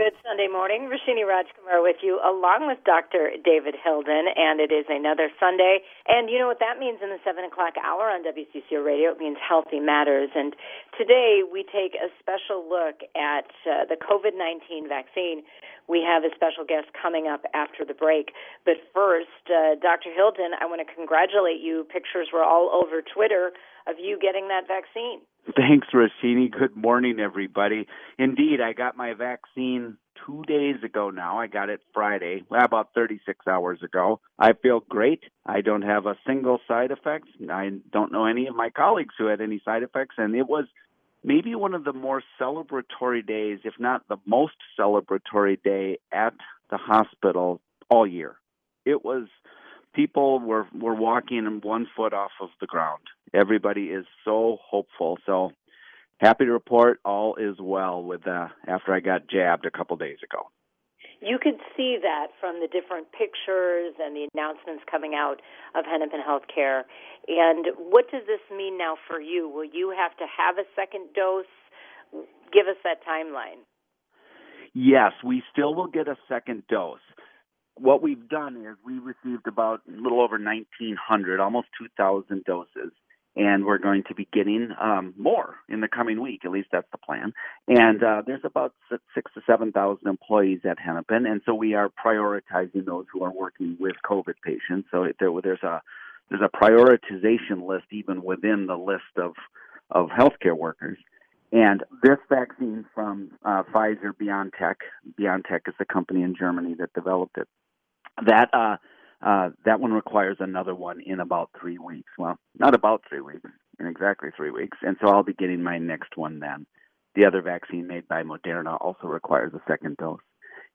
Good Sunday morning. Roshini Rajkumar with you, along with Dr. David Hilden, and it is another Sunday. And you know what that means in the 7 o'clock hour on WCCO Radio? It means Healthy Matters. And today we take a special look at uh, the COVID 19 vaccine. We have a special guest coming up after the break. But first, uh, Dr. Hilden, I want to congratulate you. Pictures were all over Twitter of you getting that vaccine. Thanks, Roshini. Good morning, everybody. Indeed, I got my vaccine two days ago now. I got it Friday, about 36 hours ago. I feel great. I don't have a single side effect. I don't know any of my colleagues who had any side effects, and it was maybe one of the more celebratory days, if not the most celebratory day at the hospital all year. It was people were were walking one foot off of the ground. Everybody is so hopeful. So happy to report all is well with uh, after I got jabbed a couple days ago. You could see that from the different pictures and the announcements coming out of Hennepin Healthcare. And what does this mean now for you? Will you have to have a second dose? Give us that timeline. Yes, we still will get a second dose what we've done is we received about a little over 1,900, almost 2,000 doses, and we're going to be getting um, more in the coming week. At least that's the plan. And uh, there's about six to seven thousand employees at Hennepin, and so we are prioritizing those who are working with COVID patients. So there, there's a there's a prioritization list even within the list of of healthcare workers. And this vaccine from uh, Pfizer BioNTech, BioNTech is the company in Germany that developed it that uh, uh, that one requires another one in about three weeks. Well, not about three weeks, in exactly three weeks. And so I'll be getting my next one then. The other vaccine made by Moderna also requires a second dose.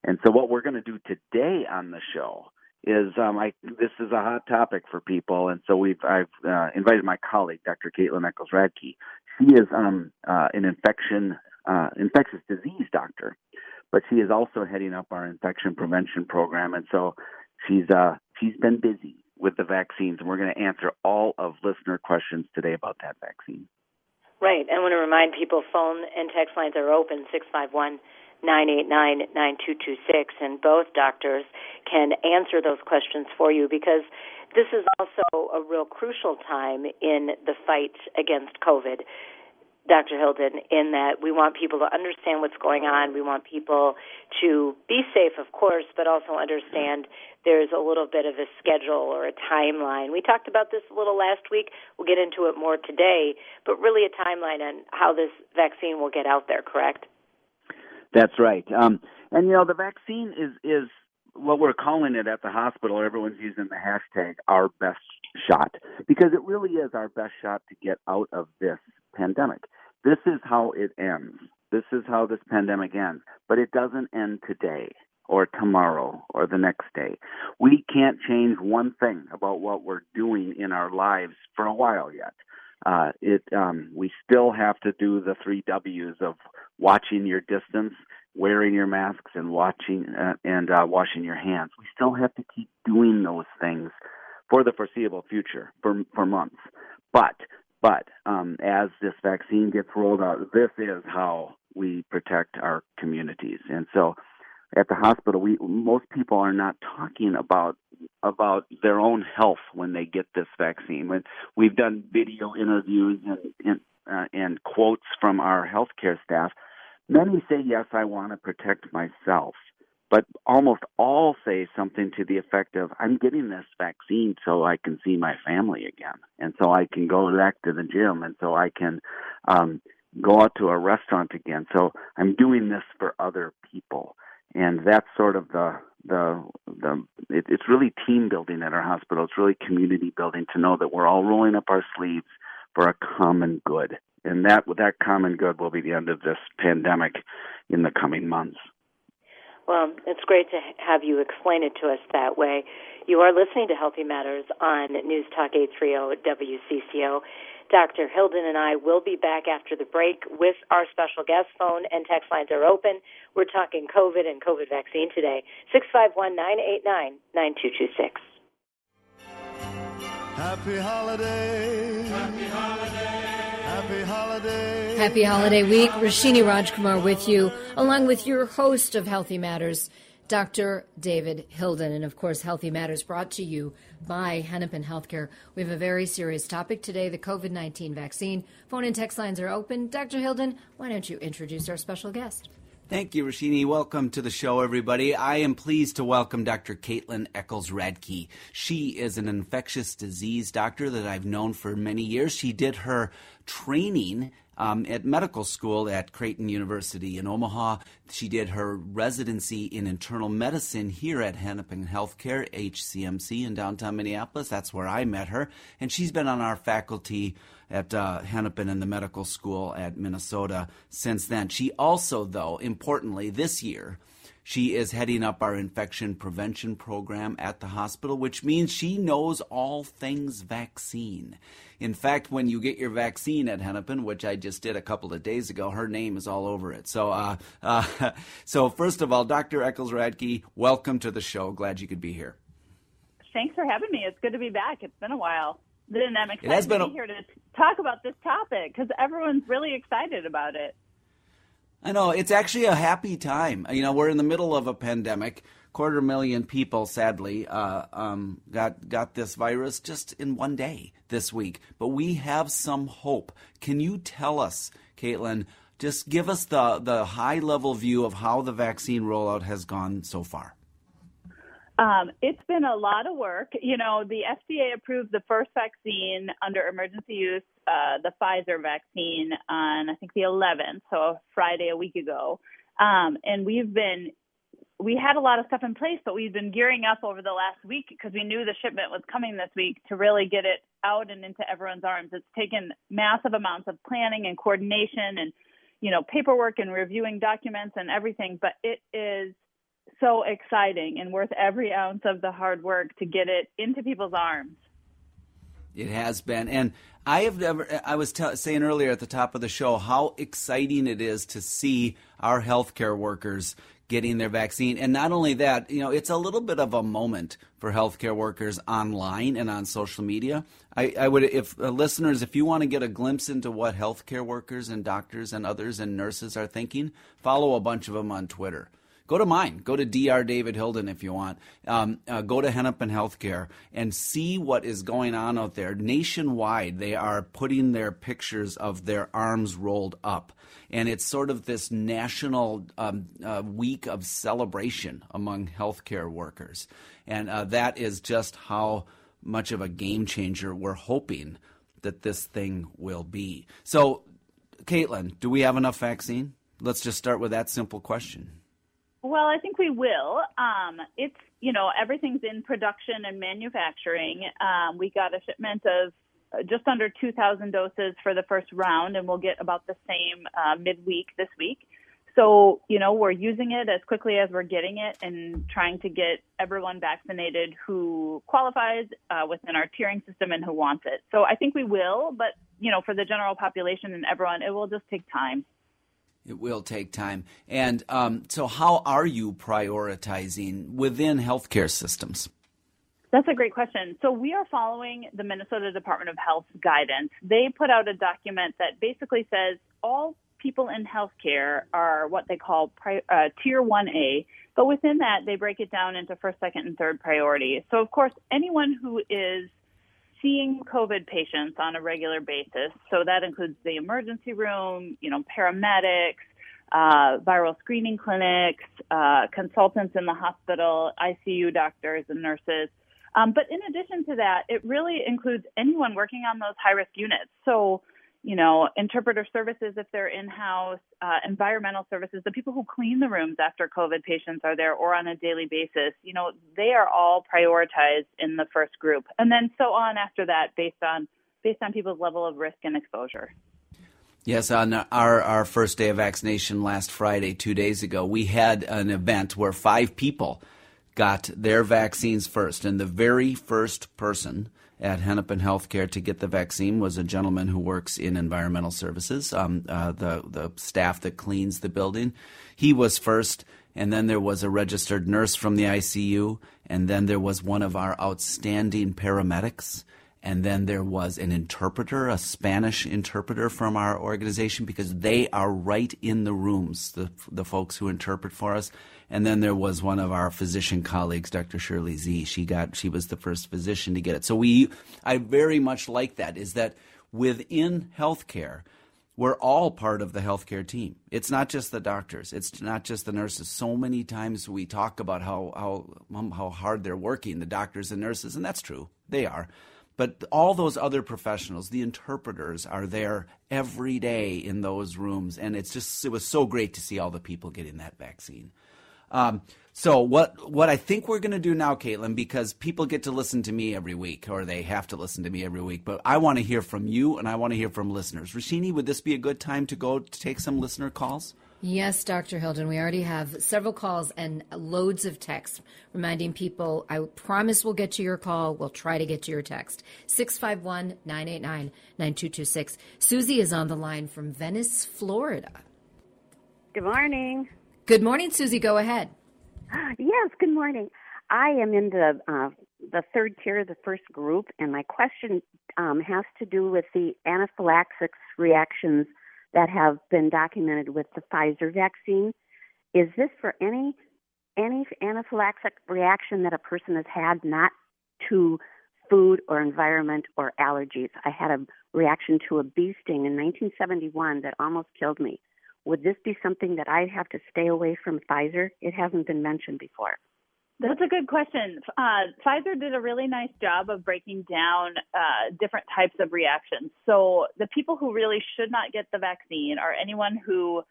And so what we're going to do today on the show is um, I this is a hot topic for people, and so we've I've uh, invited my colleague, Dr. Caitlin Eccles Radke. She is um, uh, an infection uh, infectious disease doctor, but she is also heading up our infection prevention program, and so she's uh, she's been busy with the vaccines, and we're going to answer all of listener questions today about that vaccine. Right, I want to remind people phone and text lines are open six five one nine eight nine nine two two six, and both doctors can answer those questions for you because this is also a real crucial time in the fight against COVID. Dr. Hilden, in that we want people to understand what's going on. We want people to be safe, of course, but also understand there's a little bit of a schedule or a timeline. We talked about this a little last week. We'll get into it more today, but really a timeline on how this vaccine will get out there, correct? That's right. Um, and, you know, the vaccine is, is what we're calling it at the hospital. Everyone's using the hashtag our best shot because it really is our best shot to get out of this pandemic. This is how it ends. This is how this pandemic ends. But it doesn't end today or tomorrow or the next day. We can't change one thing about what we're doing in our lives for a while yet. Uh, it um, we still have to do the three W's of watching your distance, wearing your masks, and watching uh, and uh, washing your hands. We still have to keep doing those things for the foreseeable future, for for months. But but um, as this vaccine gets rolled out, this is how we protect our communities. And so, at the hospital, we most people are not talking about about their own health when they get this vaccine. When we've done video interviews and and, uh, and quotes from our healthcare staff, many say, "Yes, I want to protect myself." But almost all say something to the effect of i'm getting this vaccine so i can see my family again and so i can go back to the gym and so i can um go out to a restaurant again so i'm doing this for other people. And that's sort of the the the it, it's really team building at our hospital. It's really community building to know that we're all rolling up our sleeves for a common good. And that that common good will be the end of this pandemic in the coming months well, it's great to have you explain it to us that way. You are listening to Healthy Matters on News Talk 830 WCCO. Dr. Hilden and I will be back after the break with our special guest. Phone and text lines are open. We're talking COVID and COVID vaccine today. 651 989 9226. Happy holidays. Happy holidays. Happy holiday. Happy holiday week. Roshini Rajkumar with you, along with your host of Healthy Matters, Dr. David Hilden. And of course, Healthy Matters brought to you by Hennepin Healthcare. We have a very serious topic today the COVID 19 vaccine. Phone and text lines are open. Dr. Hilden, why don't you introduce our special guest? Thank you, Roshini. Welcome to the show, everybody. I am pleased to welcome Dr. Caitlin Eccles Radke. She is an infectious disease doctor that I've known for many years. She did her training um, at medical school at Creighton University in Omaha. She did her residency in internal medicine here at Hennepin Healthcare, HCMC, in downtown Minneapolis. That's where I met her. And she's been on our faculty at uh, Hennepin and the medical school at Minnesota since then. She also, though, importantly, this year, she is heading up our infection prevention program at the hospital, which means she knows all things vaccine. In fact, when you get your vaccine at Hennepin, which I just did a couple of days ago, her name is all over it. So, uh, uh, so first of all, Dr. Eccles Radke, welcome to the show. Glad you could be here. Thanks for having me. It's good to be back. It's been a while. And I'm excited it has been to be here to talk about this topic because everyone's really excited about it. I know it's actually a happy time. You know, we're in the middle of a pandemic. Quarter million people, sadly, uh, um, got got this virus just in one day this week. But we have some hope. Can you tell us, Caitlin? Just give us the the high level view of how the vaccine rollout has gone so far. Um, it's been a lot of work. You know, the FDA approved the first vaccine under emergency use, uh, the Pfizer vaccine, on I think the 11th, so Friday a week ago. Um, and we've been, we had a lot of stuff in place, but we've been gearing up over the last week because we knew the shipment was coming this week to really get it out and into everyone's arms. It's taken massive amounts of planning and coordination and, you know, paperwork and reviewing documents and everything, but it is so exciting and worth every ounce of the hard work to get it into people's arms. It has been, and I have never. I was t- saying earlier at the top of the show how exciting it is to see our healthcare workers getting their vaccine, and not only that, you know, it's a little bit of a moment for healthcare workers online and on social media. I, I would, if uh, listeners, if you want to get a glimpse into what healthcare workers and doctors and others and nurses are thinking, follow a bunch of them on Twitter. Go to mine. Go to Dr. David Hilden if you want. Um, uh, go to Hennepin Healthcare and see what is going on out there. Nationwide, they are putting their pictures of their arms rolled up. And it's sort of this national um, uh, week of celebration among healthcare workers. And uh, that is just how much of a game changer we're hoping that this thing will be. So, Caitlin, do we have enough vaccine? Let's just start with that simple question. Well, I think we will. Um, it's you know everything's in production and manufacturing. Um, we got a shipment of uh, just under 2,000 doses for the first round, and we'll get about the same uh, midweek this week. So you know we're using it as quickly as we're getting it, and trying to get everyone vaccinated who qualifies uh, within our tiering system and who wants it. So I think we will, but you know for the general population and everyone, it will just take time. It will take time. And um, so, how are you prioritizing within healthcare systems? That's a great question. So, we are following the Minnesota Department of Health guidance. They put out a document that basically says all people in healthcare are what they call pri- uh, tier 1A, but within that, they break it down into first, second, and third priority. So, of course, anyone who is seeing COVID patients on a regular basis. So that includes the emergency room, you know, paramedics, uh, viral screening clinics, uh, consultants in the hospital, ICU doctors and nurses. Um, but in addition to that, it really includes anyone working on those high risk units. So you know, interpreter services if they're in house, uh, environmental services, the people who clean the rooms after COVID patients are there or on a daily basis, you know, they are all prioritized in the first group. And then so on after that based on based on people's level of risk and exposure. Yes, on our, our first day of vaccination last Friday, two days ago, we had an event where five people got their vaccines first. And the very first person at Hennepin Healthcare to get the vaccine was a gentleman who works in environmental services, um, uh, the the staff that cleans the building. He was first, and then there was a registered nurse from the ICU, and then there was one of our outstanding paramedics, and then there was an interpreter, a Spanish interpreter from our organization, because they are right in the rooms, the, the folks who interpret for us. And then there was one of our physician colleagues, Dr. Shirley Z. She got, she was the first physician to get it. So we, I very much like that, is that within healthcare, we're all part of the healthcare team. It's not just the doctors. It's not just the nurses. So many times we talk about how how um, how hard they're working, the doctors and nurses, and that's true. They are. But all those other professionals, the interpreters, are there every day in those rooms, and it's just it was so great to see all the people getting that vaccine. Um, so what what I think we're going to do now, Caitlin, because people get to listen to me every week, or they have to listen to me every week, but I want to hear from you, and I want to hear from listeners. Roshini, would this be a good time to go to take some listener calls? Yes, Dr. Hilden. We already have several calls and loads of texts reminding people. I promise we'll get to your call. We'll try to get to your text. 651 989 9226. Susie is on the line from Venice, Florida. Good morning. Good morning, Susie. Go ahead. Yes, good morning. I am in the uh, the third tier, of the first group, and my question um, has to do with the anaphylaxis reactions that have been documented with the Pfizer vaccine. Is this for any any anaphylactic reaction that a person has had, not to food or environment or allergies? I had a reaction to a bee sting in 1971 that almost killed me. Would this be something that I'd have to stay away from Pfizer? It hasn't been mentioned before. That's a good question. Uh, Pfizer did a really nice job of breaking down uh, different types of reactions. So the people who really should not get the vaccine are anyone who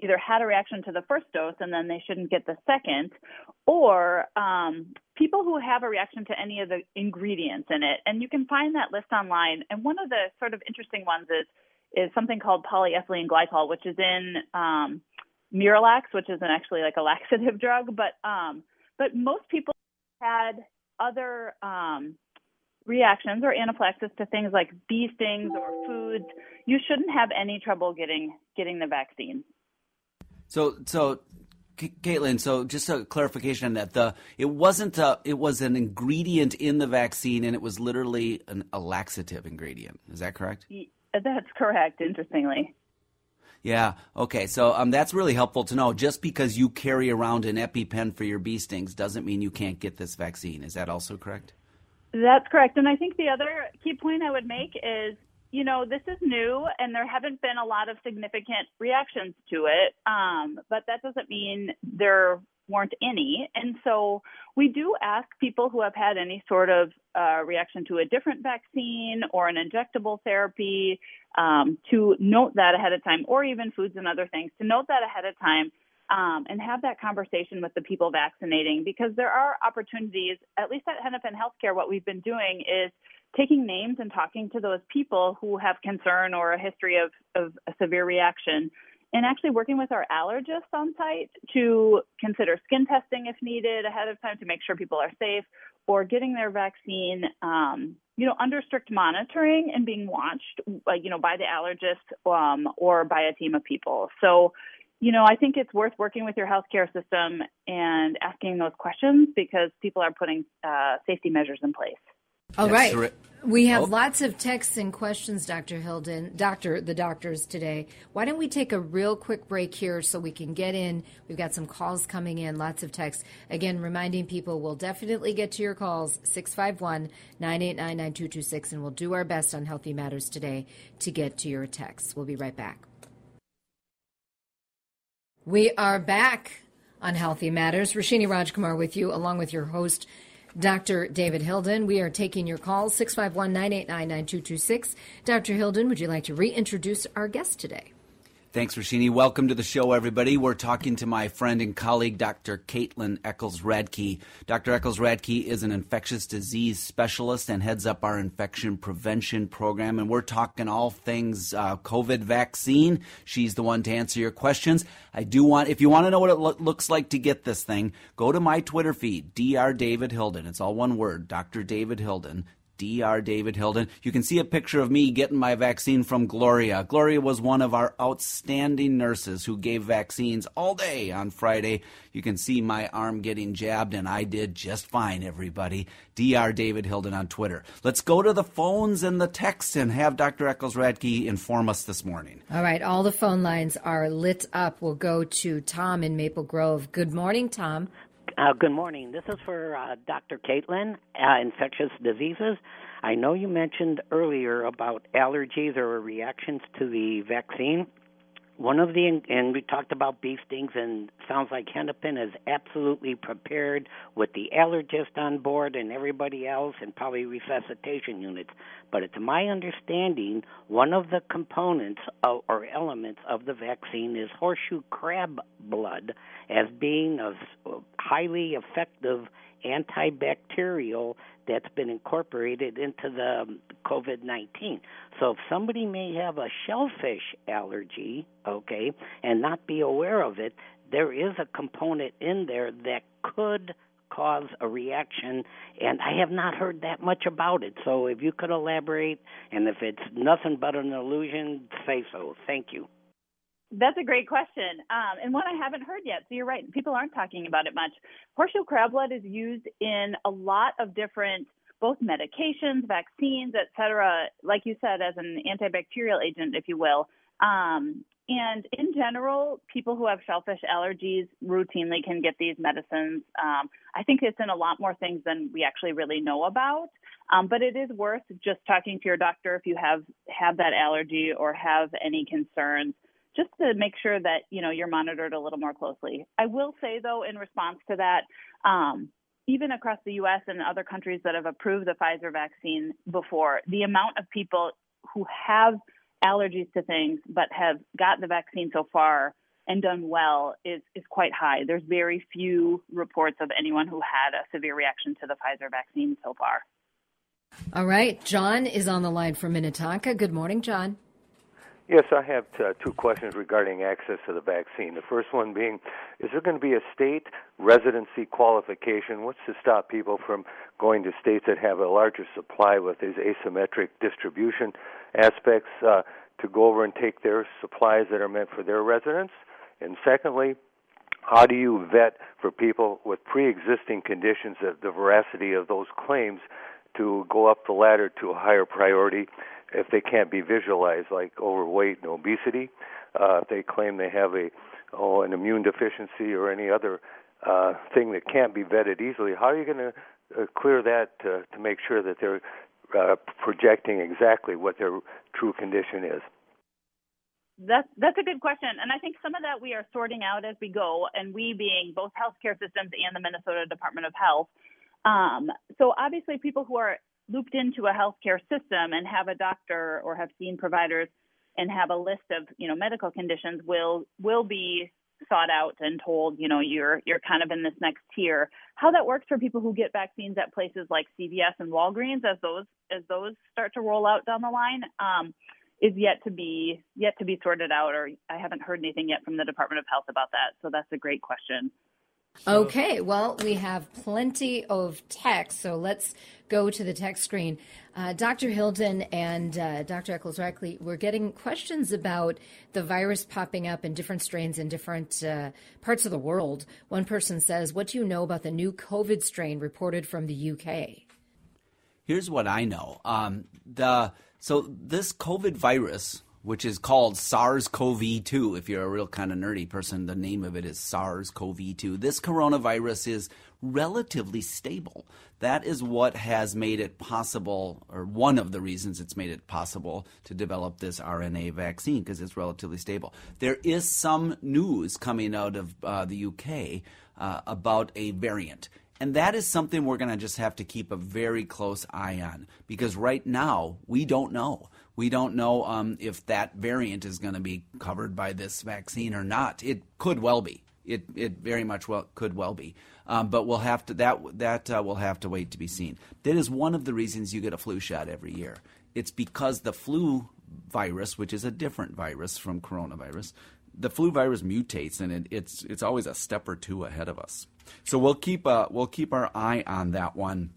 either had a reaction to the first dose and then they shouldn't get the second, or um, people who have a reaction to any of the ingredients in it. And you can find that list online. And one of the sort of interesting ones is is something called polyethylene glycol, which is in um, Miralax, which is an actually like a laxative drug, but um, but most people had other um, reactions or anaphylaxis to things like bee stings or foods. You shouldn't have any trouble getting getting the vaccine. So, so Caitlin, so just a clarification on that. The it wasn't a, it was an ingredient in the vaccine, and it was literally an, a laxative ingredient. Is that correct? That's correct. Interestingly. Yeah. Okay. So um, that's really helpful to know. Just because you carry around an EpiPen for your bee stings doesn't mean you can't get this vaccine. Is that also correct? That's correct. And I think the other key point I would make is, you know, this is new and there haven't been a lot of significant reactions to it. Um, but that doesn't mean there weren't any. And so we do ask people who have had any sort of uh, reaction to a different vaccine or an injectable therapy um, to note that ahead of time, or even foods and other things, to note that ahead of time um, and have that conversation with the people vaccinating because there are opportunities, at least at Hennepin Healthcare, what we've been doing is taking names and talking to those people who have concern or a history of, of a severe reaction and actually working with our allergists on site to consider skin testing if needed ahead of time to make sure people are safe or getting their vaccine um, you know under strict monitoring and being watched uh, you know by the allergist um, or by a team of people. So you know i think it's worth working with your healthcare system and asking those questions because people are putting uh, safety measures in place. All right we have oh. lots of texts and questions, Dr. Hilden, Doctor, the doctors today. Why don't we take a real quick break here so we can get in? We've got some calls coming in, lots of texts. Again, reminding people we'll definitely get to your calls, 651 989 9226, and we'll do our best on Healthy Matters today to get to your texts. We'll be right back. We are back on Healthy Matters. Roshini Rajkumar with you, along with your host, Dr. David Hilden. We are taking your calls 651 989 9226. Dr. Hilden, would you like to reintroduce our guest today? Thanks, Roshini. Welcome to the show, everybody. We're talking to my friend and colleague, Dr. Caitlin Eccles Radke. Dr. Eccles Radke is an infectious disease specialist and heads up our infection prevention program. And we're talking all things uh, COVID vaccine. She's the one to answer your questions. I do want, if you want to know what it lo- looks like to get this thing, go to my Twitter feed, Dr. David Hilden. It's all one word, Dr. David Hilden Dr. David Hilden. You can see a picture of me getting my vaccine from Gloria. Gloria was one of our outstanding nurses who gave vaccines all day on Friday. You can see my arm getting jabbed, and I did just fine, everybody. Dr. David Hilden on Twitter. Let's go to the phones and the texts and have Dr. Eccles Radke inform us this morning. All right, all the phone lines are lit up. We'll go to Tom in Maple Grove. Good morning, Tom. Uh, good morning. This is for uh, Dr. Caitlin, uh, infectious diseases. I know you mentioned earlier about allergies or reactions to the vaccine. One of the, and we talked about beef stings, and sounds like Hennepin is absolutely prepared with the allergist on board and everybody else, and probably resuscitation units. But it's my understanding one of the components of, or elements of the vaccine is horseshoe crab blood as being a highly effective antibacterial that's been incorporated into the um, COVID 19. So if somebody may have a shellfish allergy, okay, and not be aware of it, there is a component in there that could cause a reaction, and I have not heard that much about it. So if you could elaborate, and if it's nothing but an illusion, say so. Thank you. That's a great question, um, and one I haven't heard yet. So you're right; people aren't talking about it much. Horseshoe crab blood is used in a lot of different, both medications, vaccines, etc. Like you said, as an antibacterial agent, if you will. Um, and in general, people who have shellfish allergies routinely can get these medicines. Um, I think it's in a lot more things than we actually really know about. Um, but it is worth just talking to your doctor if you have have that allergy or have any concerns just to make sure that you know you're monitored a little more closely. I will say though, in response to that, um, even across the U.S. and other countries that have approved the Pfizer vaccine before, the amount of people who have allergies to things but have got the vaccine so far and done well is is quite high. There's very few reports of anyone who had a severe reaction to the Pfizer vaccine so far. All right, John is on the line from Minnetonka. Good morning, John. Yes, I have uh, two questions regarding access to the vaccine. The first one being, is there going to be a state residency qualification? What's to stop people from going to states that have a larger supply with these asymmetric distribution aspects uh, to go over and take their supplies that are meant for their residents? And secondly, how do you vet for people with pre-existing conditions the veracity of those claims to go up the ladder to a higher priority if they can't be visualized, like overweight and obesity, uh, if they claim they have a oh an immune deficiency or any other uh, thing that can't be vetted easily, how are you going to uh, clear that to, to make sure that they're uh, projecting exactly what their true condition is? That's that's a good question, and I think some of that we are sorting out as we go, and we being both healthcare systems and the Minnesota Department of Health. Um, so obviously, people who are looped into a healthcare system and have a doctor or have seen providers and have a list of you know medical conditions will will be sought out and told you know you're you're kind of in this next tier. How that works for people who get vaccines at places like CVS and Walgreens as those as those start to roll out down the line um, is yet to be yet to be sorted out or I haven't heard anything yet from the Department of Health about that. So that's a great question so. Okay, well, we have plenty of text, so let's go to the text screen. Uh, Dr. Hilden and uh, Dr. Eccles Radke, we're getting questions about the virus popping up in different strains in different uh, parts of the world. One person says, What do you know about the new COVID strain reported from the UK? Here's what I know. Um, the so this COVID virus, which is called SARS-CoV-2. If you're a real kind of nerdy person, the name of it is SARS-CoV-2. This coronavirus is relatively stable. That is what has made it possible, or one of the reasons it's made it possible to develop this RNA vaccine because it's relatively stable. There is some news coming out of uh, the UK uh, about a variant. And that is something we're going to just have to keep a very close eye on because right now we don't know. We don't know um, if that variant is going to be covered by this vaccine or not. It could well be. It it very much well could well be. Um, but we'll have to that that uh, will have to wait to be seen. That is one of the reasons you get a flu shot every year. It's because the flu virus, which is a different virus from coronavirus, the flu virus mutates and it, it's it's always a step or two ahead of us. So we'll keep uh, we'll keep our eye on that one.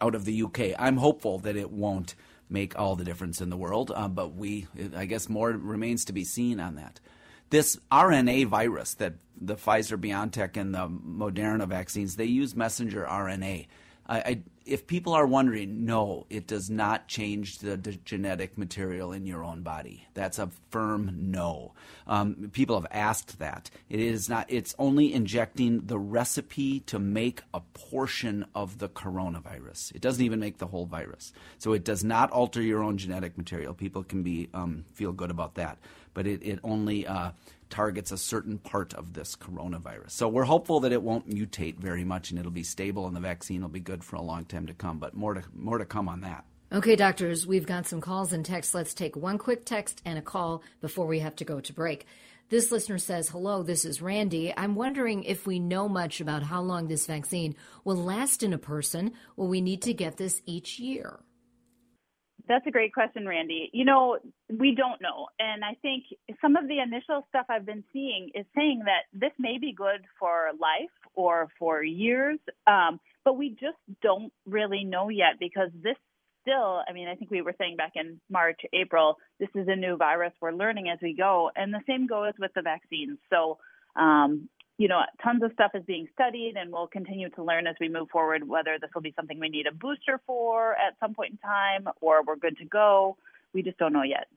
out of the UK. I'm hopeful that it won't make all the difference in the world, uh, but we, I guess, more remains to be seen on that. This RNA virus that the Pfizer, BioNTech, and the Moderna vaccines they use messenger RNA. I, I, if people are wondering, no, it does not change the, genetic material in your own body. That's a firm no. Um, people have asked that. It is not. It's only injecting the recipe to make a portion of the coronavirus. It doesn't even make the whole virus. So it does not alter your own genetic material. People can be um, feel good about that. But it, it only uh, targets a certain part of this coronavirus. So we're hopeful that it won't mutate very much and it'll be stable and the vaccine will be good for a long time to come. But more to more to come on that. Okay, doctors, we've got some calls and texts. Let's take one quick text and a call before we have to go to break. This listener says, Hello, this is Randy. I'm wondering if we know much about how long this vaccine will last in a person. Will we need to get this each year? That's a great question, Randy. You know, we don't know. And I think some of the initial stuff I've been seeing is saying that this may be good for life or for years, um, but we just don't really know yet because this still, I mean, I think we were saying back in March, April, this is a new virus. We're learning as we go. And the same goes with the vaccines. So, um, you know, tons of stuff is being studied, and we'll continue to learn as we move forward whether this will be something we need a booster for at some point in time or we're good to go. We just don't know yet.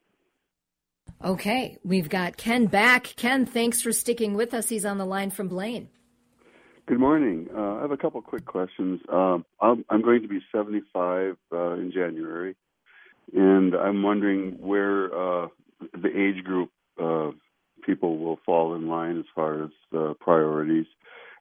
Okay, we've got Ken back. Ken, thanks for sticking with us. He's on the line from Blaine. Good morning. Uh, I have a couple quick questions. Um, I'm, I'm, going to be 75 uh, in January, and I'm wondering where uh, the age group uh, people will fall in line as far as uh, priorities.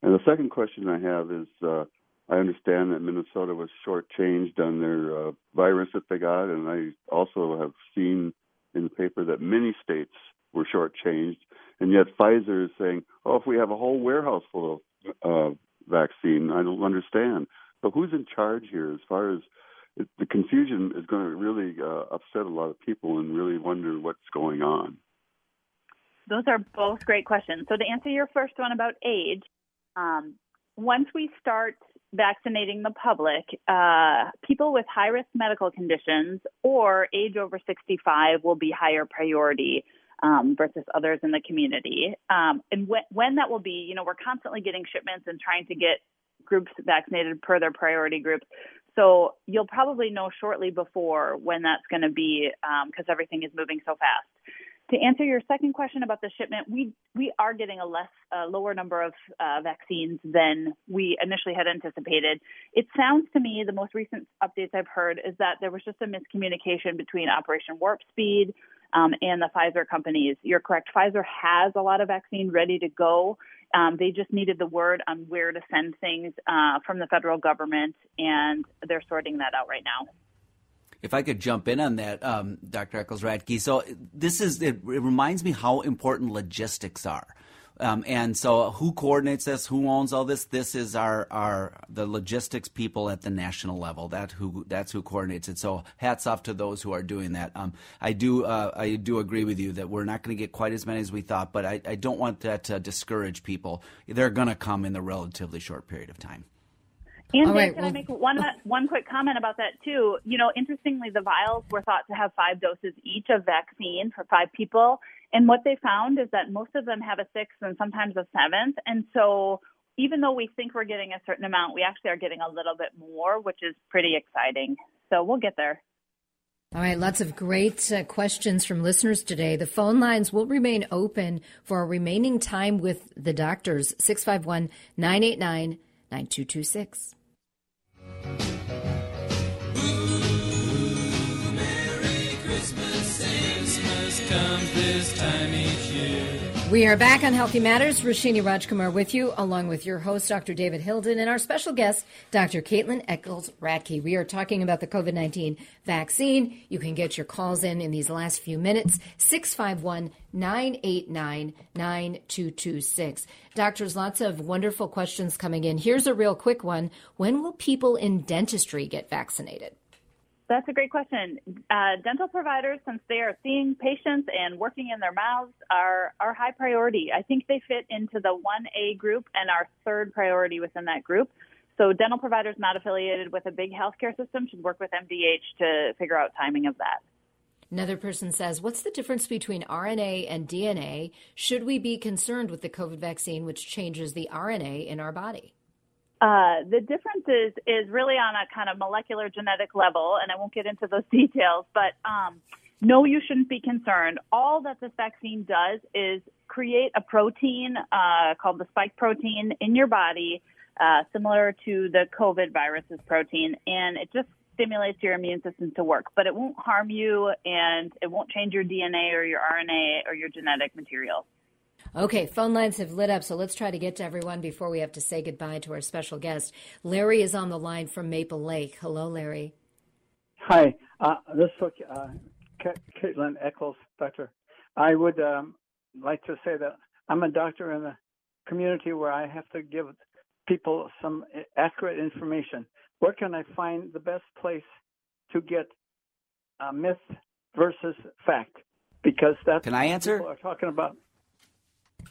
And the second question I have is uh, I understand that Minnesota was shortchanged on their uh, virus that they got, and I also have seen in the paper that many states were shortchanged, and yet Pfizer is saying, "Oh, if we have a whole warehouse full of uh, vaccine, I don't understand." But who's in charge here as far as the confusion is going to really uh, upset a lot of people and really wonder what's going on. Those are both great questions. So to answer your first one about age, um, once we start vaccinating the public, uh, people with high risk medical conditions or age over 65 will be higher priority um, versus others in the community. Um, and when, when that will be, you know, we're constantly getting shipments and trying to get groups vaccinated per their priority groups. So you'll probably know shortly before when that's going to be because um, everything is moving so fast. To answer your second question about the shipment, we we are getting a less lower number of uh, vaccines than we initially had anticipated. It sounds to me the most recent updates I've heard is that there was just a miscommunication between Operation Warp Speed um, and the Pfizer companies. You're correct. Pfizer has a lot of vaccine ready to go. Um, they just needed the word on where to send things uh, from the federal government, and they're sorting that out right now if I could jump in on that, um, Dr. Eccles Radke. So this is it, it, reminds me how important logistics are. Um, and so, who coordinates this? Who owns all this? This is our our the logistics people at the national level. That who that's who coordinates it. So, hats off to those who are doing that. Um, I do uh, I do agree with you that we're not going to get quite as many as we thought, but I, I don't want that to discourage people. They're going to come in a relatively short period of time. And right, can well, I make one one quick comment about that too? You know, interestingly, the vials were thought to have five doses each of vaccine for five people, and what they found is that most of them have a sixth and sometimes a seventh, and so even though we think we're getting a certain amount, we actually are getting a little bit more, which is pretty exciting. So we'll get there. All right, lots of great uh, questions from listeners today. The phone lines will remain open for our remaining time with the doctors 651 989 9226. Ooh, Merry Christmas, Christmas comes this time we are back on Healthy Matters. Roshini Rajkumar with you, along with your host, Dr. David Hilden, and our special guest, Dr. Caitlin Eccles Radke. We are talking about the COVID 19 vaccine. You can get your calls in in these last few minutes 651 989 9226. Doctors, lots of wonderful questions coming in. Here's a real quick one When will people in dentistry get vaccinated? That's a great question. Uh, dental providers, since they are seeing patients and working in their mouths, are are high priority. I think they fit into the 1A group and our third priority within that group. So dental providers not affiliated with a big healthcare system should work with MDH to figure out timing of that. Another person says, What's the difference between RNA and DNA? Should we be concerned with the COVID vaccine, which changes the RNA in our body? Uh, the difference is, is really on a kind of molecular genetic level, and I won't get into those details, but um, no, you shouldn't be concerned. All that this vaccine does is create a protein uh, called the spike protein in your body, uh, similar to the COVID virus's protein, and it just stimulates your immune system to work, but it won't harm you and it won't change your DNA or your RNA or your genetic material. Okay, phone lines have lit up, so let's try to get to everyone before we have to say goodbye to our special guest. Larry is on the line from Maple Lake. Hello, Larry. Hi, uh, this is uh, Caitlin Eccles, doctor. I would um, like to say that I'm a doctor in a community where I have to give people some accurate information where can I find the best place to get a myth versus fact? Because that's can I answer? People are talking about.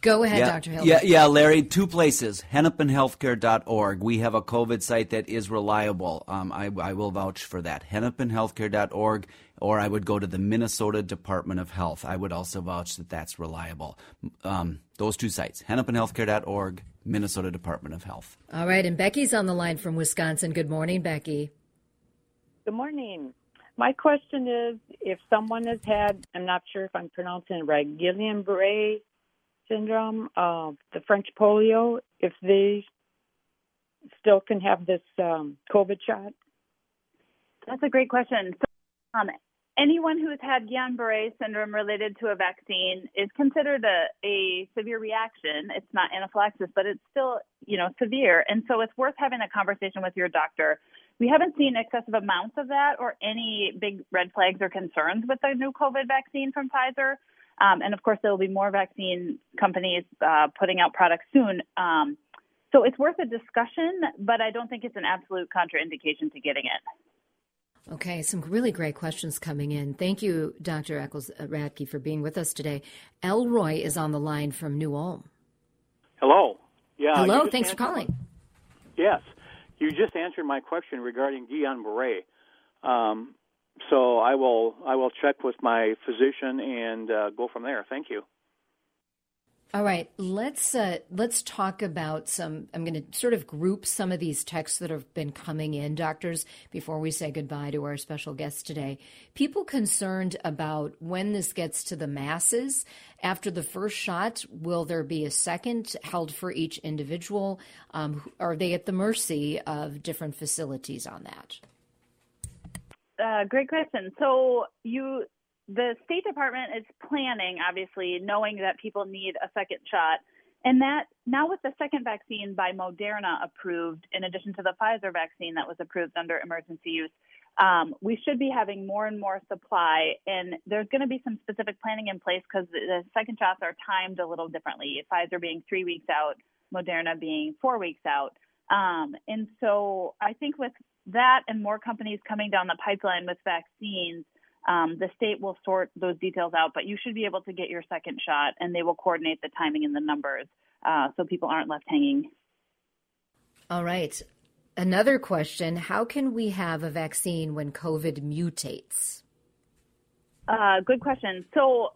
Go ahead, yeah, Dr. Hill. Yeah, yeah, Larry. Two places: hennepinhealthcare.org. We have a COVID site that is reliable. Um, I, I will vouch for that. hennepinhealthcare.org, or I would go to the Minnesota Department of Health. I would also vouch that that's reliable. Um, those two sites: hennepinhealthcare.org, Minnesota Department of Health. All right, and Becky's on the line from Wisconsin. Good morning, Becky. Good morning. My question is if someone has had, I'm not sure if I'm pronouncing it right, Guillain-Barré syndrome, uh, the French polio, if they still can have this um, COVID shot? That's a great question. So, um, anyone who's had Guillain-Barré syndrome related to a vaccine is considered a, a severe reaction. It's not anaphylaxis, but it's still, you know, severe. And so it's worth having a conversation with your doctor. We haven't seen excessive amounts of that or any big red flags or concerns with the new COVID vaccine from Pfizer. Um, and of course, there will be more vaccine companies uh, putting out products soon. Um, so it's worth a discussion, but I don't think it's an absolute contraindication to getting it. Okay, some really great questions coming in. Thank you, Dr. Eccles uh, Radke, for being with us today. Elroy is on the line from New Ulm. Hello. Yeah. Hello. Thanks for calling. Yes, you just answered my question regarding Guillain-Barré. Um, so I will I will check with my physician and uh, go from there. Thank you. All right, let's uh, let's talk about some. I'm going to sort of group some of these texts that have been coming in, doctors, before we say goodbye to our special guest today. People concerned about when this gets to the masses after the first shot. Will there be a second held for each individual? Um, are they at the mercy of different facilities on that? Uh, great question. So you the State Department is planning, obviously, knowing that people need a second shot. And that now with the second vaccine by Moderna approved, in addition to the Pfizer vaccine that was approved under emergency use, um, we should be having more and more supply. And there's going to be some specific planning in place because the second shots are timed a little differently. Pfizer being three weeks out, Moderna being four weeks out. Um, and so I think with that and more companies coming down the pipeline with vaccines, um, the state will sort those details out, but you should be able to get your second shot, and they will coordinate the timing and the numbers uh, so people aren't left hanging. All right. Another question How can we have a vaccine when COVID mutates? Uh, good question. So,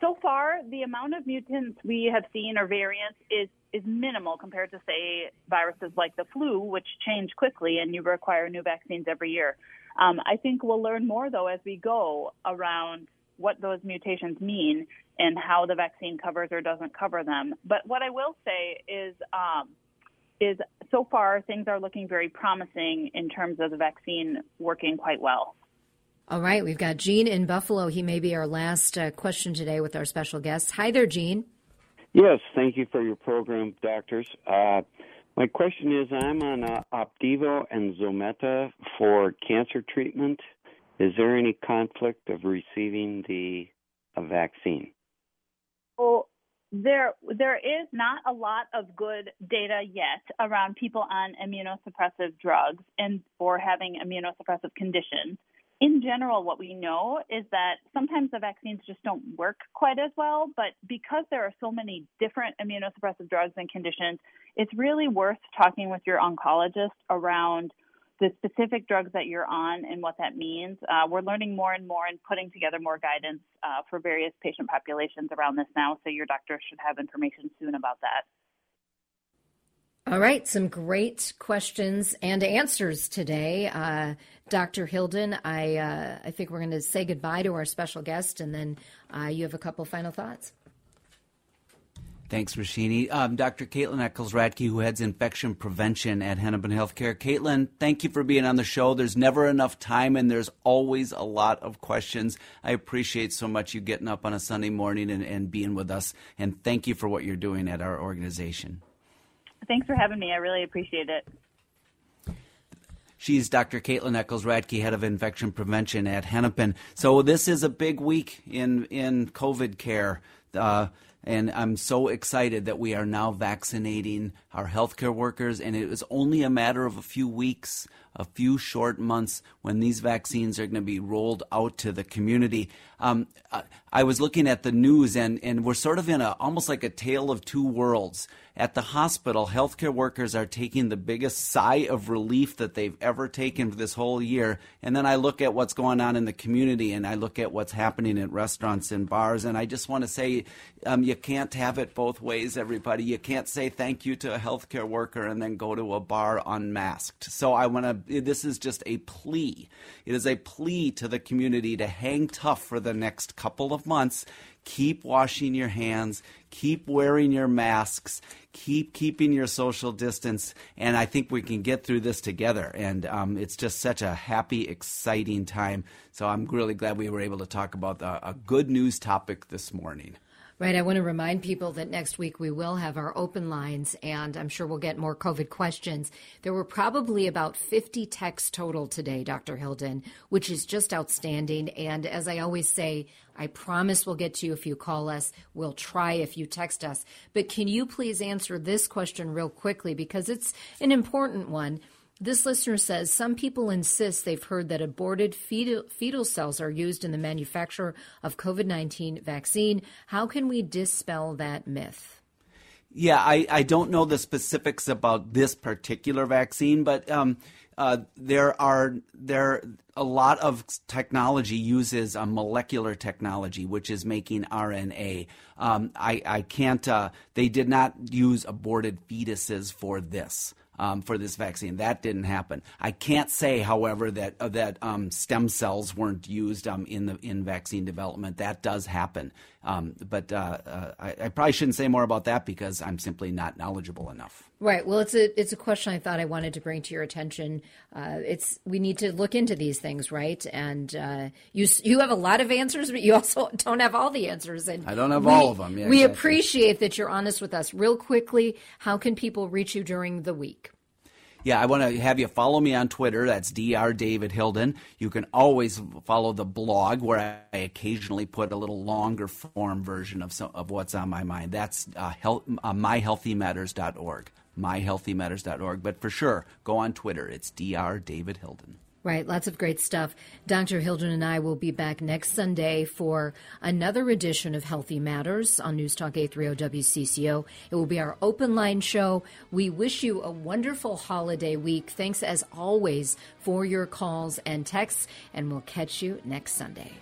so far, the amount of mutants we have seen or variants is is minimal compared to, say, viruses like the flu, which change quickly and you require new vaccines every year. Um, I think we'll learn more, though, as we go around what those mutations mean and how the vaccine covers or doesn't cover them. But what I will say is, um, is so far things are looking very promising in terms of the vaccine working quite well. All right, we've got Gene in Buffalo. He may be our last uh, question today with our special guest. Hi there, Gene. Yes, thank you for your program, doctors. Uh, my question is I'm on uh, Opdivo and Zometa for cancer treatment. Is there any conflict of receiving the vaccine? Well, there there is not a lot of good data yet around people on immunosuppressive drugs and or having immunosuppressive conditions. In general, what we know is that sometimes the vaccines just don't work quite as well. But because there are so many different immunosuppressive drugs and conditions, it's really worth talking with your oncologist around the specific drugs that you're on and what that means. Uh, we're learning more and more and putting together more guidance uh, for various patient populations around this now, so your doctor should have information soon about that. All right, some great questions and answers today. Uh, Dr. Hilden, I, uh, I think we're going to say goodbye to our special guest, and then uh, you have a couple final thoughts. Thanks, Roshini. Um, Dr. Caitlin Eccles Radke, who heads infection prevention at Hennepin Healthcare. Caitlin, thank you for being on the show. There's never enough time, and there's always a lot of questions. I appreciate so much you getting up on a Sunday morning and, and being with us, and thank you for what you're doing at our organization. Thanks for having me. I really appreciate it. She's Dr. Caitlin Eccles Radke, head of infection prevention at Hennepin. So this is a big week in in COVID care. Uh, and I'm so excited that we are now vaccinating our healthcare workers. And it was only a matter of a few weeks, a few short months, when these vaccines are going to be rolled out to the community. Um, I was looking at the news, and, and we're sort of in a almost like a tale of two worlds. At the hospital, healthcare workers are taking the biggest sigh of relief that they've ever taken this whole year. And then I look at what's going on in the community and I look at what's happening at restaurants and bars. And I just want to say um, you can't have it both ways, everybody. You can't say thank you to a healthcare worker and then go to a bar unmasked. So I want to, this is just a plea. It is a plea to the community to hang tough for the next couple of months keep washing your hands, keep wearing your masks, keep keeping your social distance, and I think we can get through this together. And um, it's just such a happy, exciting time. So I'm really glad we were able to talk about a good news topic this morning. Right. I want to remind people that next week we will have our open lines, and I'm sure we'll get more COVID questions. There were probably about 50 texts total today, Dr. Hilden, which is just outstanding. And as I always say, I promise we'll get to you if you call us. We'll try if you text us. But can you please answer this question real quickly because it's an important one? This listener says some people insist they've heard that aborted fetal, fetal cells are used in the manufacture of COVID 19 vaccine. How can we dispel that myth? Yeah, I, I don't know the specifics about this particular vaccine, but um, uh, there are there a lot of technology uses a molecular technology, which is making RNA. Um, I, I can't. Uh, they did not use aborted fetuses for this um, for this vaccine. That didn't happen. I can't say, however, that uh, that um, stem cells weren't used um, in the in vaccine development. That does happen, um, but uh, uh, I, I, probably shouldn't say more about that because I'm simply not knowledgeable enough. Right. Well, it's a it's a question I thought I wanted to bring to your attention. Uh, it's we need to look into these things, right? And uh, you you have a lot of answers, but you also don't have all the answers. And I don't have we, all of them. Yeah, we exactly. appreciate that you're honest with us. Real quickly, how can people reach you during the week? Yeah, I want to have you follow me on Twitter. That's Dr. David Hilden. You can always follow the blog where I occasionally put a little longer form version of some, of what's on my mind. That's uh, health, uh, myhealthymatters.org. Myhealthymatters.org. But for sure, go on Twitter. It's Dr. David Hilden. Right, lots of great stuff. Dr. Hilden and I will be back next Sunday for another edition of Healthy Matters on News Talk 830 WCCO. It will be our open line show. We wish you a wonderful holiday week. Thanks as always for your calls and texts, and we'll catch you next Sunday.